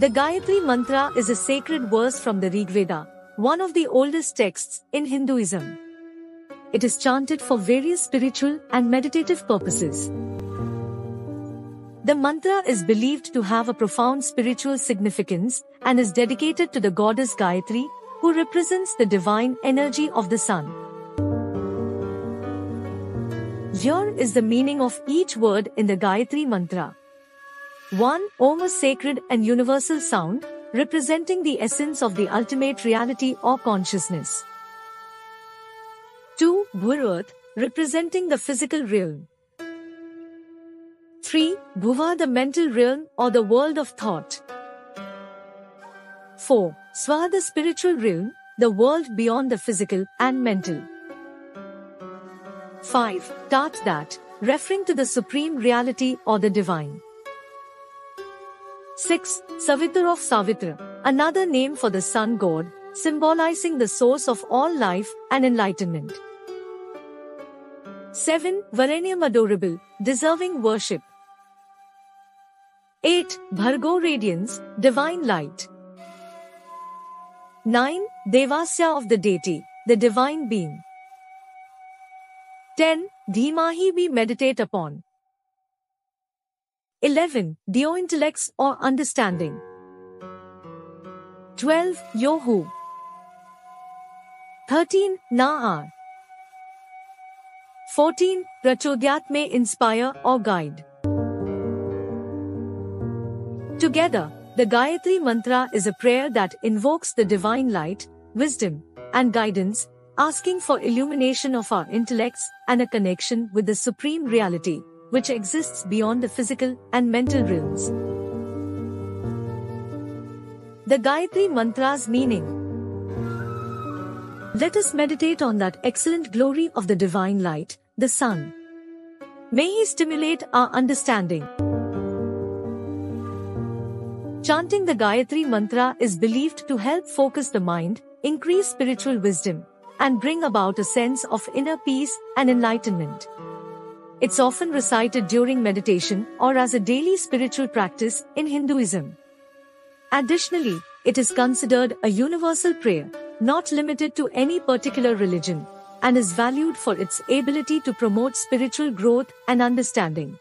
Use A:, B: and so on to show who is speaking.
A: The Gayatri Mantra is a sacred verse from the Rig Veda, one of the oldest texts in Hinduism. It is chanted for various spiritual and meditative purposes. The mantra is believed to have a profound spiritual significance and is dedicated to the goddess Gayatri, who represents the divine energy of the sun. Here is the meaning of each word in the Gayatri mantra. 1. Om a sacred and universal sound, representing the essence of the ultimate reality or consciousness. 2. Bhur representing the physical realm. 3. Bhuva the mental realm or the world of thought. 4. Swa the spiritual realm, the world beyond the physical and mental. 5. Tat that, referring to the supreme reality or the divine. 6. Savitur of Savitra, another name for the sun god, symbolizing the source of all life and enlightenment. 7. Varenyam adorable, deserving worship. 8. Bhargo radiance, divine light. 9. Devasya of the deity, the divine being. 10. Dhimahi we meditate upon. 11. Dhiyo intellects or understanding. 12. Yohu. 13. Na'ar. 14. Prachodayat may inspire or guide. Together, the Gayatri Mantra is a prayer that invokes the divine light, wisdom, and guidance, asking for illumination of our intellects and a connection with the supreme reality which exists beyond the physical and mental realms. The Gayatri Mantra's meaning. Let us meditate on that excellent glory of the divine light, the sun. May he stimulate our understanding. Chanting the Gayatri Mantra is believed to help focus the mind, increase spiritual wisdom, and bring about a sense of inner peace and enlightenment. It's often recited during meditation or as a daily spiritual practice in Hinduism. Additionally, it is considered a universal prayer, not limited to any particular religion, and is valued for its ability to promote spiritual growth and understanding.